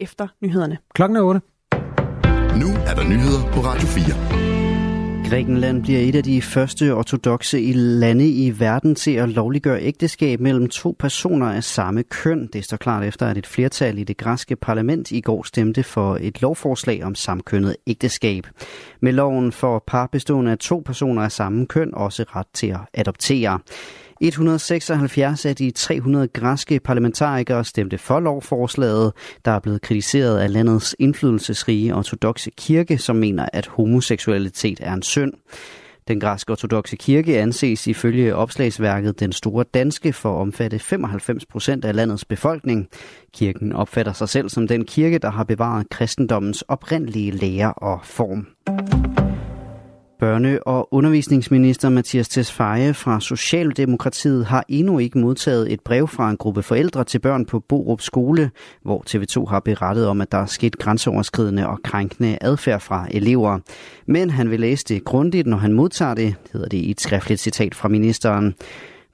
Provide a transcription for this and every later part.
efter nyhederne. Klokken er 8. Nu er der nyheder på Radio 4. Grækenland bliver et af de første ortodoxe i lande i verden til at lovliggøre ægteskab mellem to personer af samme køn. Det står klart efter, at et flertal i det græske parlament i går stemte for et lovforslag om samkønnet ægteskab. Med loven får par bestående af to personer af samme køn også ret til at adoptere. 176 af de 300 græske parlamentarikere stemte for lovforslaget, der er blevet kritiseret af landets indflydelsesrige ortodoxe kirke, som mener, at homoseksualitet er en synd. Den græske ortodoxe kirke anses ifølge opslagsværket den store danske for at omfatte 95 procent af landets befolkning. Kirken opfatter sig selv som den kirke, der har bevaret kristendommens oprindelige lære og form. Børne- og undervisningsminister Mathias Tesfaye fra Socialdemokratiet har endnu ikke modtaget et brev fra en gruppe forældre til børn på Borup skole, hvor TV2 har berettet om, at der er sket grænseoverskridende og krænkende adfærd fra elever. Men han vil læse det grundigt, når han modtager det, hedder det i et skriftligt citat fra ministeren.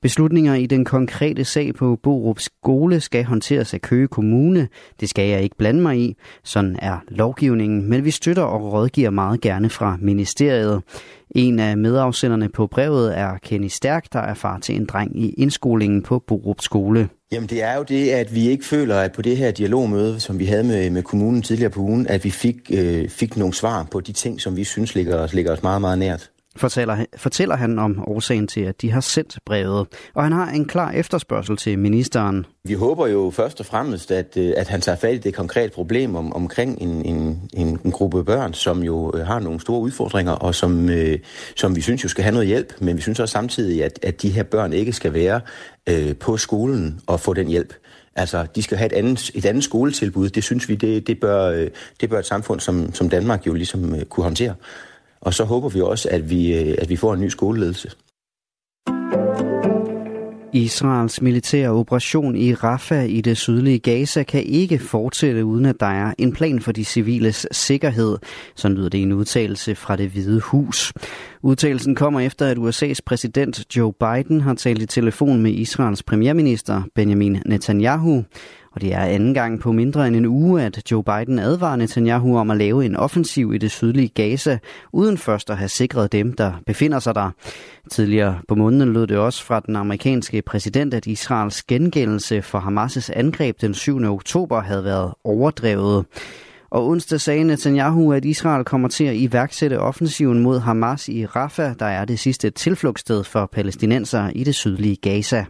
Beslutninger i den konkrete sag på Borup skole skal håndteres af Køge Kommune. Det skal jeg ikke blande mig i. Sådan er lovgivningen, men vi støtter og rådgiver meget gerne fra ministeriet. En af medafsenderne på brevet er Kenny Stærk, der er far til en dreng i indskolingen på Borup skole. Jamen det er jo det, at vi ikke føler, at på det her dialogmøde, som vi havde med, med kommunen tidligere på ugen, at vi fik, øh, fik nogle svar på de ting, som vi synes ligger os, ligger os meget, meget nært fortæller, fortæller han om årsagen til, at de har sendt brevet. Og han har en klar efterspørgsel til ministeren. Vi håber jo først og fremmest, at, øh, at han tager fat i det konkrete problem om, omkring en, en, en, en gruppe børn, som jo øh, har nogle store udfordringer, og som, øh, som vi synes jo skal have noget hjælp. Men vi synes også samtidig, at, at de her børn ikke skal være øh, på skolen og få den hjælp. Altså, de skal have et andet, et andet skoletilbud. Det synes vi, det, det, bør, øh, det bør et samfund som, som Danmark jo ligesom kunne håndtere. Og så håber vi også, at vi, øh, at vi får en ny skoleledelse. Israels militære operation i Rafah i det sydlige Gaza kan ikke fortsætte, uden at der er en plan for de civiles sikkerhed. Så lyder det en udtalelse fra det hvide hus. Udtalelsen kommer efter, at USA's præsident Joe Biden har talt i telefon med Israels premierminister Benjamin Netanyahu. Og det er anden gang på mindre end en uge, at Joe Biden advarer Netanyahu om at lave en offensiv i det sydlige Gaza, uden først at have sikret dem, der befinder sig der. Tidligere på måneden lød det også fra den amerikanske præsident, at Israels gengældelse for Hamas' angreb den 7. oktober havde været overdrevet. Og onsdag sagde Netanyahu, at Israel kommer til at iværksætte offensiven mod Hamas i Rafah, der er det sidste tilflugtssted for palæstinenser i det sydlige Gaza.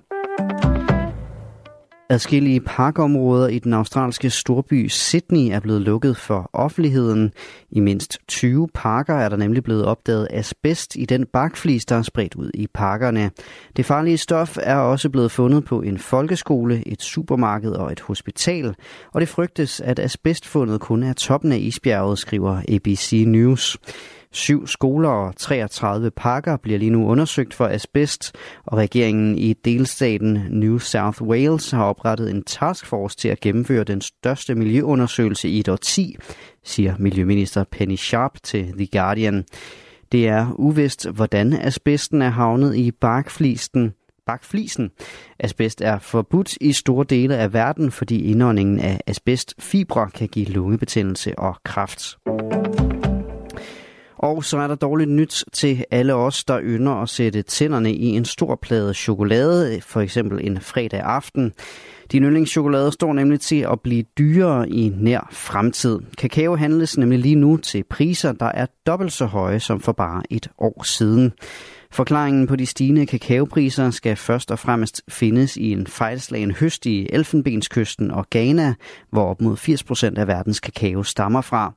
Adskillige parkområder i den australske storby Sydney er blevet lukket for offentligheden. I mindst 20 parker er der nemlig blevet opdaget asbest i den bakflis, der er spredt ud i parkerne. Det farlige stof er også blevet fundet på en folkeskole, et supermarked og et hospital, og det frygtes, at asbestfundet kun er toppen af isbjerget, skriver ABC News. Syv skoler og 33 parker bliver lige nu undersøgt for asbest, og regeringen i delstaten New South Wales har oprettet en taskforce til at gennemføre den største miljøundersøgelse i et årti, siger Miljøminister Penny Sharp til The Guardian. Det er uvist, hvordan asbesten er havnet i barkflisten, bakflisen. Asbest er forbudt i store dele af verden, fordi indåndingen af asbestfibre kan give lungebetændelse og kræft. Og så er der dårligt nyt til alle os, der ynder at sætte tænderne i en stor plade chokolade, for eksempel en fredag aften. Din yndlingschokolade står nemlig til at blive dyrere i nær fremtid. Kakao handles nemlig lige nu til priser, der er dobbelt så høje som for bare et år siden. Forklaringen på de stigende kakaopriser skal først og fremmest findes i en fejlslagen høst i Elfenbenskysten og Ghana, hvor op mod 80% af verdens kakao stammer fra.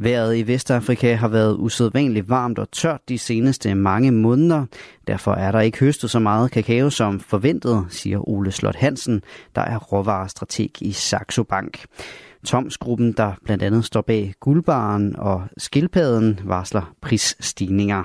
Vejret i Vestafrika har været usædvanligt varmt og tørt de seneste mange måneder. Derfor er der ikke høstet så meget kakao som forventet, siger Ole Slot Hansen, der er råvarestrateg i Saxo Bank. Tomsgruppen, der blandt andet står bag guldbaren og skildpadden, varsler prisstigninger.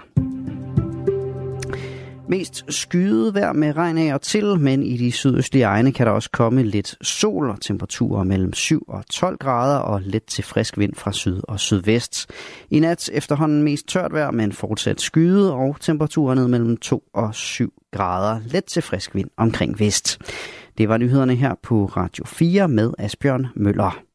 Mest skyet vejr med regn af og til, men i de sydøstlige egne kan der også komme lidt sol og temperaturer mellem 7 og 12 grader og let til frisk vind fra syd og sydvest. I nat efterhånden mest tørt vejr, men fortsat skyet og temperaturer ned mellem 2 og 7 grader. Let til frisk vind omkring vest. Det var nyhederne her på Radio 4 med Asbjørn Møller.